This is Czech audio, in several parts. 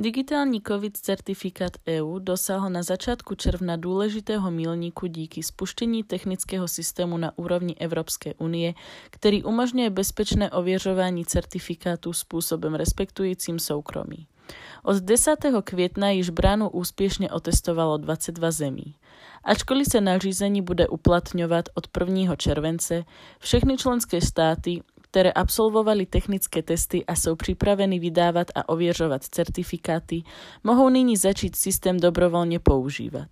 Digitální COVID certifikát EU dosáhl na začátku června důležitého milníku díky spuštění technického systému na úrovni Evropské unie, který umožňuje bezpečné ověřování certifikátů způsobem respektujícím soukromí. Od 10. května již bránu úspěšně otestovalo 22 zemí. Ačkoliv se nařízení bude uplatňovat od 1. července, všechny členské státy které absolvovali technické testy a jsou připraveny vydávat a ověřovat certifikáty, mohou nyní začít systém dobrovolně používat.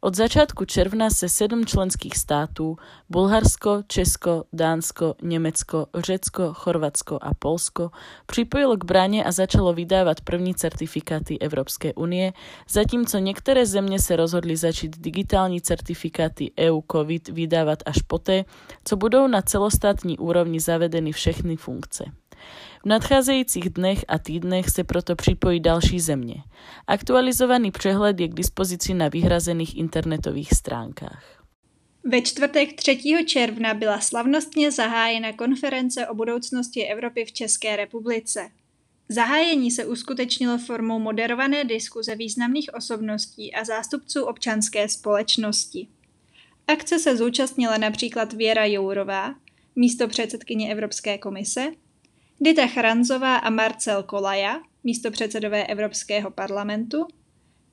Od začátku června se sedm členských států Bulharsko, Česko, Dánsko, Německo, Řecko, Chorvatsko a Polsko připojilo k bráně a začalo vydávat první certifikáty Evropské unie, zatímco některé země se rozhodly začít digitální certifikáty EU COVID vydávat až poté, co budou na celostátní úrovni zavedeny všechny funkce. V nadcházejících dnech a týdnech se proto připojí další země. Aktualizovaný přehled je k dispozici na vyhrazených internetových stránkách. Ve čtvrtek 3. června byla slavnostně zahájena konference o budoucnosti Evropy v České republice. Zahájení se uskutečnilo formou moderované diskuze významných osobností a zástupců občanské společnosti. Akce se zúčastnila například Věra Jourová, místo předsedkyně Evropské komise, Dita Chranzová a Marcel Kolaja, místo předsedové Evropského parlamentu,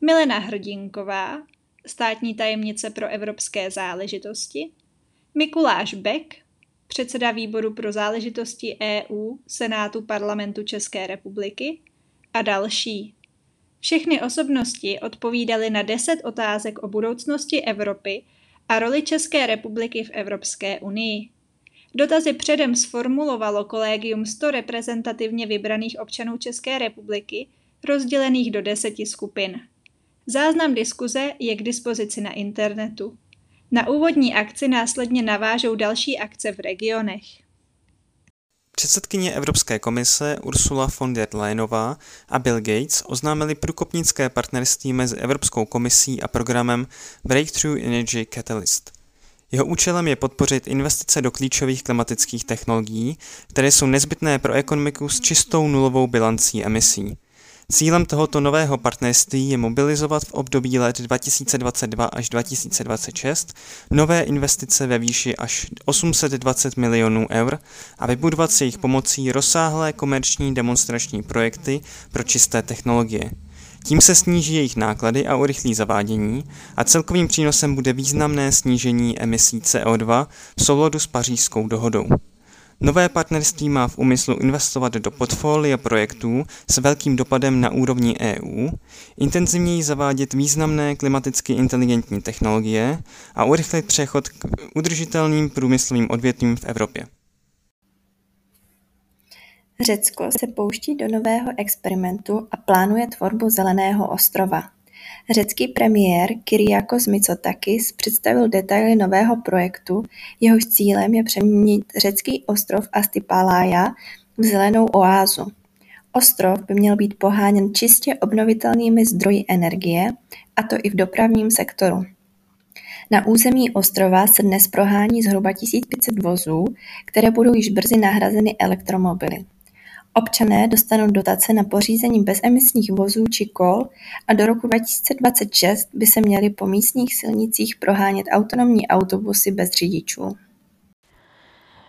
Milena Hrdinková, státní tajemnice pro evropské záležitosti, Mikuláš Beck, předseda výboru pro záležitosti EU Senátu parlamentu České republiky a další. Všechny osobnosti odpovídaly na deset otázek o budoucnosti Evropy a roli České republiky v Evropské unii. Dotazy předem sformulovalo kolegium 100 reprezentativně vybraných občanů České republiky, rozdělených do deseti skupin. Záznam diskuze je k dispozici na internetu. Na úvodní akci následně navážou další akce v regionech. Předsedkyně Evropské komise Ursula von der Leyenová a Bill Gates oznámili průkopnické partnerství mezi Evropskou komisí a programem Breakthrough Energy Catalyst. Jeho účelem je podpořit investice do klíčových klimatických technologií, které jsou nezbytné pro ekonomiku s čistou nulovou bilancí emisí. Cílem tohoto nového partnerství je mobilizovat v období let 2022 až 2026 nové investice ve výši až 820 milionů eur a vybudovat s jejich pomocí rozsáhlé komerční demonstrační projekty pro čisté technologie. Tím se sníží jejich náklady a urychlí zavádění a celkovým přínosem bude významné snížení emisí CO2 v souladu s pařížskou dohodou. Nové partnerství má v úmyslu investovat do portfolia projektů s velkým dopadem na úrovni EU, intenzivněji zavádět významné klimaticky inteligentní technologie a urychlit přechod k udržitelným průmyslovým odvětvím v Evropě. Řecko se pouští do nového experimentu a plánuje tvorbu zeleného ostrova. Řecký premiér Kyriakos Mitsotakis představil detaily nového projektu, jehož cílem je přeměnit řecký ostrov Astypalaia v zelenou oázu. Ostrov by měl být poháněn čistě obnovitelnými zdroji energie, a to i v dopravním sektoru. Na území ostrova se dnes prohání zhruba 1500 vozů, které budou již brzy nahrazeny elektromobily. Občané dostanou dotace na pořízení bezemisních vozů či kol a do roku 2026 by se měly po místních silnicích prohánět autonomní autobusy bez řidičů.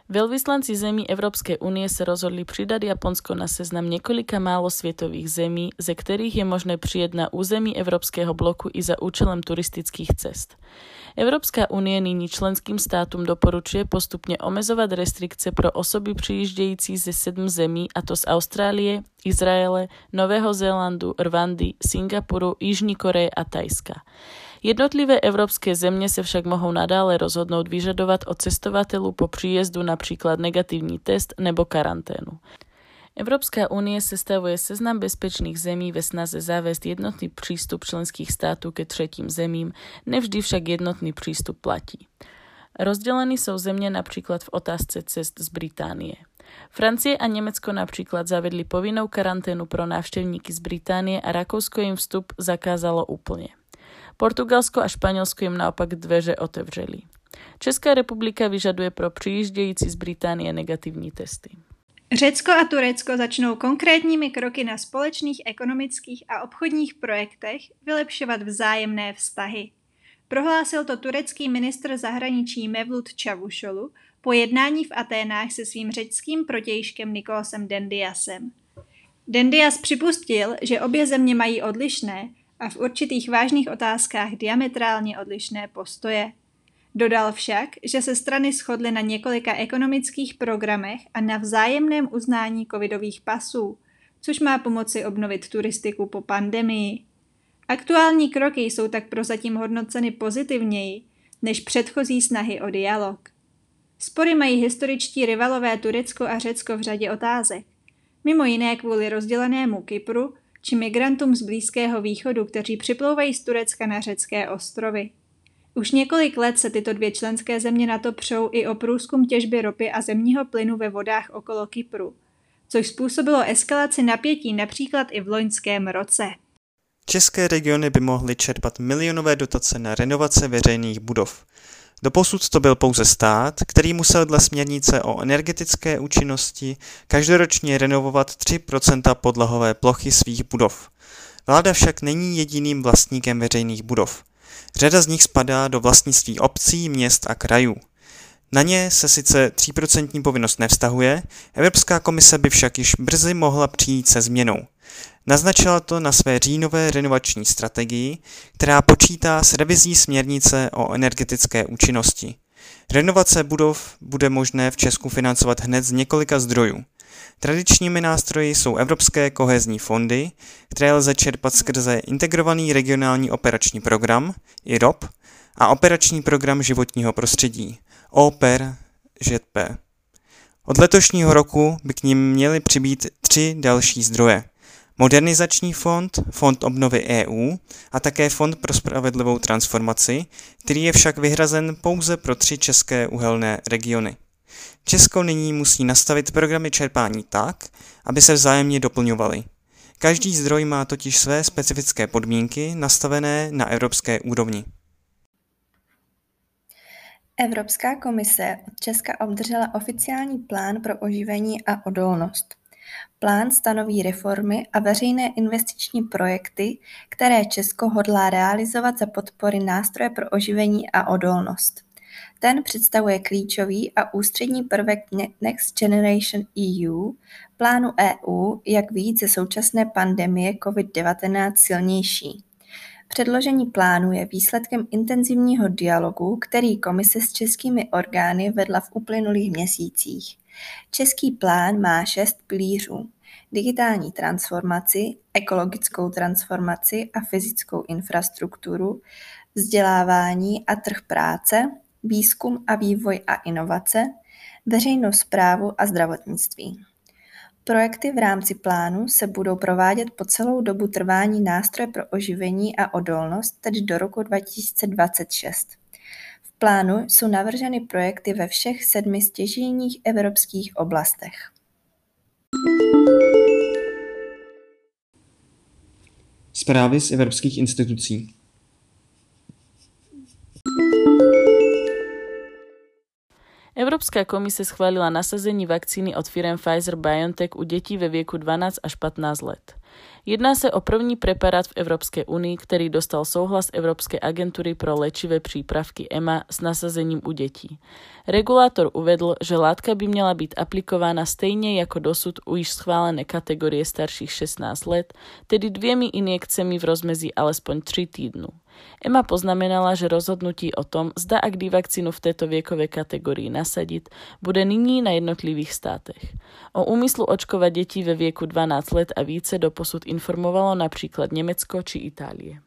Veľvyslanci zemí Európskej únie sa rozhodli pridať Japonsko na seznam několika málo svetových zemí, ze kterých je možné přijet na území Európskeho bloku i za účelem turistických cest. Európska únie nyní členským státům doporučuje postupně omezovat restrikce pro osoby přijíždějící ze sedm zemí, a to z Austrálie, Izraele, Nového Zélandu, Rwandy, Singapuru, Jižní Koreje a Tajska. Jednotlivé evropské země se však mohou nadále rozhodnout vyžadovat od cestovatelů po příjezdu například negativní test nebo karanténu. Evropská unie sestavuje seznam bezpečných zemí ve snaze zavést jednotný přístup členských států ke třetím zemím, nevždy však jednotný přístup platí. Rozdelení jsou země například v otázce cest z Británie. Francie a Německo například zavedli povinnou karanténu pro návštěvníky z Británie a Rakousko jim vstup zakázalo úplně. Portugalsko a Španělsko jim naopak dveře otevřeli. Česká republika vyžaduje pro přijíždějící z Británie negativní testy. Řecko a Turecko začnou konkrétními kroky na společných ekonomických a obchodních projektech vylepšovat vzájemné vztahy. Prohlásil to turecký ministr zahraničí Mevlut Čavušolu po jednání v Aténách se svým řeckým protějškem Nikosem Dendiasem. Dendias připustil, že obě země mají odlišné a v určitých vážných otázkách diametrálně odlišné postoje. Dodal však, že se strany shodly na několika ekonomických programech a na vzájemném uznání covidových pasů, což má pomoci obnovit turistiku po pandemii. Aktuální kroky jsou tak prozatím hodnoceny pozitivněji než předchozí snahy o dialog. Spory mají historičtí rivalové Turecko a Řecko v řadě otázek. Mimo jiné kvůli rozdělenému Kypru či migrantům z Blízkého východu, kteří připlouvají z Turecka na řecké ostrovy. Už několik let se tyto dvě členské země na to přou i o průzkum těžby ropy a zemního plynu ve vodách okolo Kypru, což způsobilo eskalaci napětí například i v loňském roce. České regiony by mohly čerpat milionové dotace na renovace veřejných budov. Doposud to byl pouze stát, který musel dle směrnice o energetické účinnosti každoročně renovovat 3% podlahové plochy svých budov. Vláda však není jediným vlastníkem veřejných budov. Řada z nich spadá do vlastnictví obcí, měst a krajů. Na ně se sice 3% povinnost nevztahuje, Evropská komise by však již brzy mohla přijít se změnou. Naznačila to na své říjnové renovační strategii, která počítá s revizí směrnice o energetické účinnosti. Renovace budov bude možné v Česku financovat hned z několika zdrojů. Tradičními nástroji jsou evropské kohezní fondy, které lze čerpat skrze integrovaný regionální operační program, IROP, a operační program životního prostředí, OPER, ŽP. Od letošního roku by k ním měly přibýt tři další zdroje – Modernizační fond, Fond obnovy EU a také Fond pro spravedlivou transformaci, který je však vyhrazen pouze pro tři české uhelné regiony. Česko nyní musí nastavit programy čerpání tak, aby se vzájemně doplňovaly. Každý zdroj má totiž své specifické podmínky nastavené na evropské úrovni. Evropská komise od Česka obdržela oficiální plán pro oživení a odolnost. Plán stanoví reformy a veřejné investiční projekty, které Česko hodlá realizovat za podpory Nástroje pro oživení a odolnost. Ten představuje klíčový a ústřední prvek Next Generation EU, plánu EU, jak víc ze současné pandemie COVID-19 silnější. Předložení plánu je výsledkem intenzivního dialogu, který komise s českými orgány vedla v uplynulých měsících. Český plán má šest pilířů. Digitální transformaci, ekologickou transformaci a fyzickou infrastrukturu, vzdělávání a trh práce, výzkum a vývoj a inovace, veřejnou správu a zdravotnictví. Projekty v rámci plánu se budou provádět po celou dobu trvání nástroje pro oživení a odolnost, tedy do roku 2026 plánu jsou navrženy projekty ve všech sedmi stěžejních evropských oblastech. Zprávy z evropských institucí Európska komise schválila nasazení vakcíny od firem Pfizer-BioNTech u detí ve věku 12 až 15 let. Jedná se o první preparát v Evropské unii, který dostal souhlas Evropské agentury pro léčivé přípravky EMA s nasazením u dětí. Regulátor uvedl, že látka by měla být aplikována stejně jako dosud u již schválené kategorie starších 16 let, tedy dvěmi injekcemi v rozmezí alespoň 3 týdnů. Emma poznamenala, že rozhodnutí o tom, zda a kdy vakcínu v této věkové kategorii nasadit, bude nyní na jednotlivých státech. O úmyslu očkovat děti ve věku 12 let a více doposud informovalo například Německo či Itálie.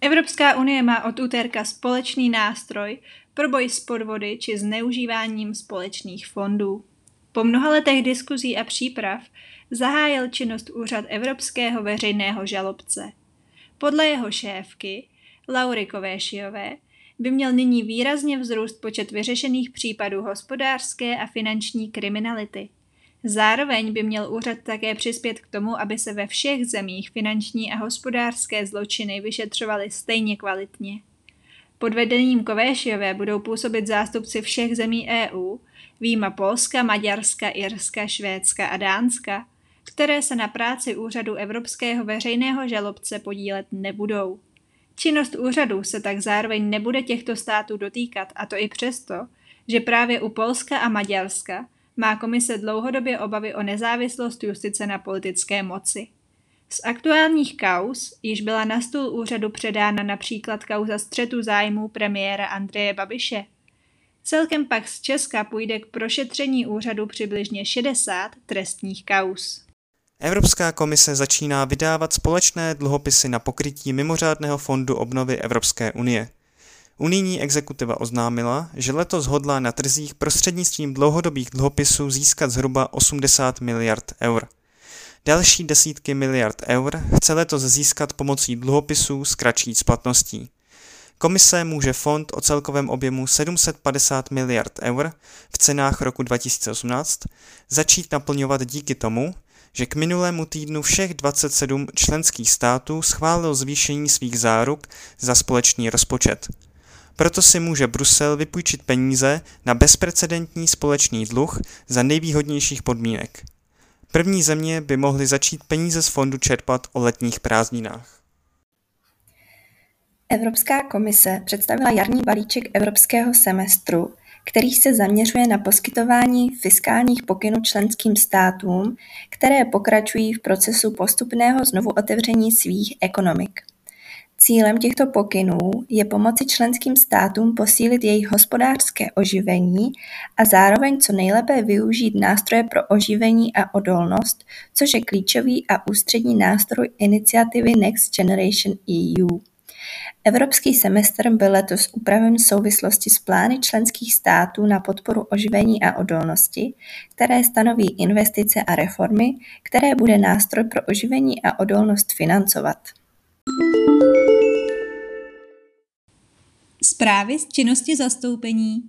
Evropská unie má od úterka společný nástroj pro boj s podvody či zneužíváním společných fondů. Po mnoha letech diskuzí a příprav zahájil činnost Úřad Evropského veřejného žalobce. Podle jeho šéfky Laury Kovéšiové by měl nyní výrazně vzrůst počet vyřešených případů hospodářské a finanční kriminality. Zároveň by měl úřad také přispět k tomu, aby se ve všech zemích finanční a hospodářské zločiny vyšetřovaly stejně kvalitně. Pod vedením Kovéšiové budou působit zástupci všech zemí EU, výjima Polska, Maďarska, Irska, Švédska a Dánska, které se na práci úřadu Evropského veřejného žalobce podílet nebudou. Činnost úřadu se tak zároveň nebude těchto států dotýkat, a to i přesto, že právě u Polska a Maďarska má komise dlouhodobě obavy o nezávislost justice na politické moci. Z aktuálních kaus již byla na stůl úřadu předána například kauza střetu zájmů premiéra Andreje Babiše. Celkem pak z Česka půjde k prošetření úřadu přibližně 60 trestních kaus. Evropská komise začíná vydávat společné dluhopisy na pokrytí mimořádného fondu obnovy Evropské unie. Unijní exekutiva oznámila, že letos hodlá na trzích prostřednictvím dlouhodobých dluhopisů získat zhruba 80 miliard eur. Další desítky miliard eur chce letos získat pomocí dluhopisů s kratší splatností. Komise může fond o celkovém objemu 750 miliard eur v cenách roku 2018 začít naplňovat díky tomu, že k minulému týdnu všech 27 členských států schválil zvýšení svých záruk za společný rozpočet. Proto si může Brusel vypůjčit peníze na bezprecedentní společný dluh za nejvýhodnějších podmínek. První země by mohly začít peníze z fondu čerpat o letních prázdninách. Evropská komise představila jarní balíček evropského semestru, který se zaměřuje na poskytování fiskálních pokynů členským státům, které pokračují v procesu postupného znovuotevření svých ekonomik. Cílem těchto pokynů je pomoci členským státům posílit jejich hospodářské oživení a zároveň co nejlépe využít nástroje pro oživení a odolnost, což je klíčový a ústřední nástroj iniciativy Next Generation EU. Evropský semestr byl letos upraven v souvislosti s plány členských států na podporu oživení a odolnosti, které stanoví investice a reformy, které bude nástroj pro oživení a odolnost financovat. Zprávy z činnosti zastoupení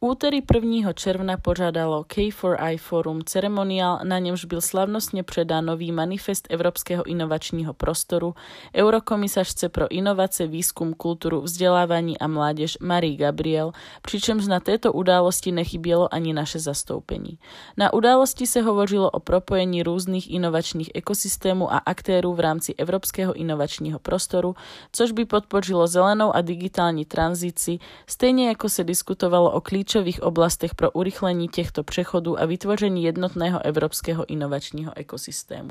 úterý 1. června pořádalo K4I Forum ceremoniál, na němž byl slavnostně předán nový manifest Evropského inovačního prostoru eurokomisařce pro inovace, výzkum, kulturu, vzdělávání a mládež Marie Gabriel, přičemž na této události nechybělo ani naše zastoupení. Na události se hovořilo o propojení různých inovačních ekosystémů a aktérů v rámci Evropského inovačního prostoru, což by podpořilo zelenou a digitální tranzici, stejně jako se diskutovalo o klíč klíčových oblastech pro urychlení těchto přechodů a vytvoření jednotného evropského inovačního ekosystému.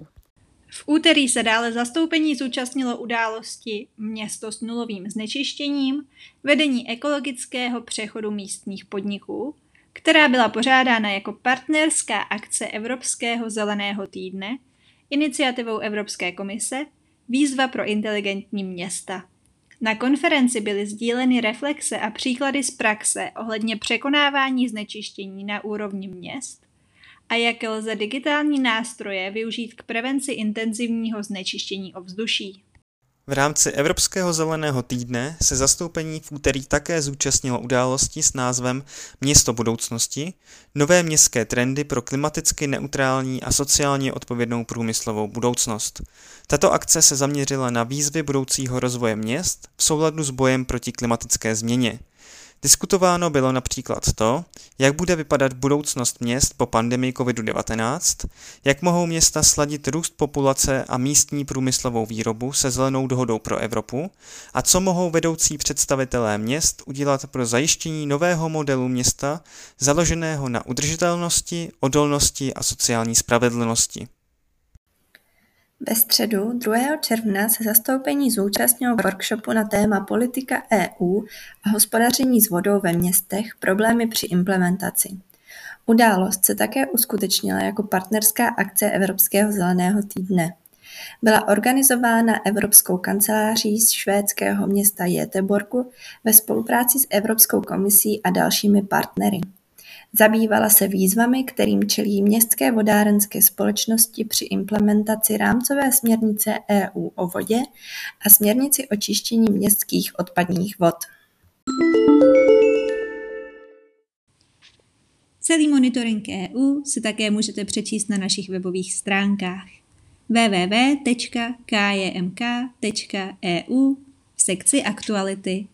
V úterý se dále zastoupení zúčastnilo události Město s nulovým znečištěním, vedení ekologického přechodu místních podniků, která byla pořádána jako partnerská akce Evropského zeleného týdne, iniciativou Evropské komise, výzva pro inteligentní města. Na konferenci byly sdíleny reflexe a příklady z praxe ohledně překonávání znečištění na úrovni měst a jak lze digitální nástroje využít k prevenci intenzivního znečištění ovzduší. V rámci Evropského zeleného týdne se zastoupení v úterý také zúčastnilo události s názvem Město budoucnosti, nové městské trendy pro klimaticky neutrální a sociálně odpovědnou průmyslovou budoucnost. Tato akce se zaměřila na výzvy budoucího rozvoje měst v souladu s bojem proti klimatické změně – Diskutováno bylo například to, jak bude vypadat budoucnost měst po pandemii COVID-19, jak mohou města sladit růst populace a místní průmyslovou výrobu se zelenou dohodou pro Evropu a co mohou vedoucí představitelé měst udělat pro zajištění nového modelu města založeného na udržitelnosti, odolnosti a sociální spravedlnosti. Ve středu 2. června se zastoupení zúčastnilo workshopu na téma Politika EU a hospodaření s vodou ve městech, problémy při implementaci. Událost se také uskutečnila jako partnerská akce Evropského zeleného týdne. Byla organizována Evropskou kanceláří z švédského města Göteborgu ve spolupráci s Evropskou komisí a dalšími partnery. Zabývala se výzvami, kterým čelí městské vodárenské společnosti při implementaci rámcové směrnice EU o vodě a směrnici o čištění městských odpadních vod. Celý monitoring EU si také můžete přečíst na našich webových stránkách www.kjmk.eu v sekci aktuality